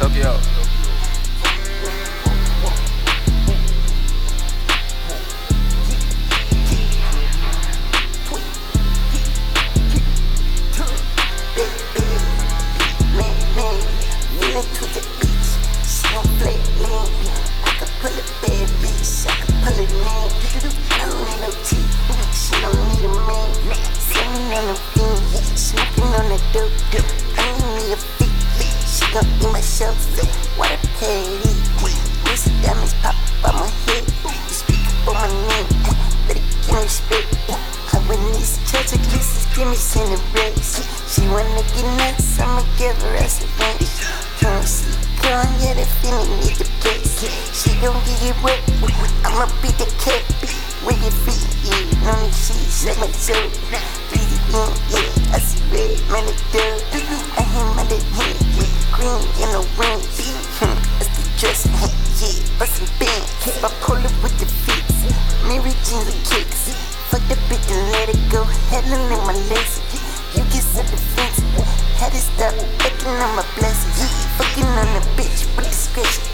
Tokyo. Smoking on dope, dope. I need a. She gon' eat myself. What a petty. This diamonds pop up my head. You speak on my name. Better give me respect. I win these church cases, give me cigarettes. She wanna get nuts, I'ma give her a revenge. Currency, girl, yeah, the feeling need the place. She gon' get it wet. I'ma beat the cat. With your feet, yeah, on the sheets, like my toe. Breathe it in, yeah, I see red, man, it does. some bands. I pull up with the fits. Mary jeans a kicks. Fuck the bitch and let it go. Helen in my legs. You get so defensive. Had to stop picking on my blessings. Fucking on the bitch with the scratch.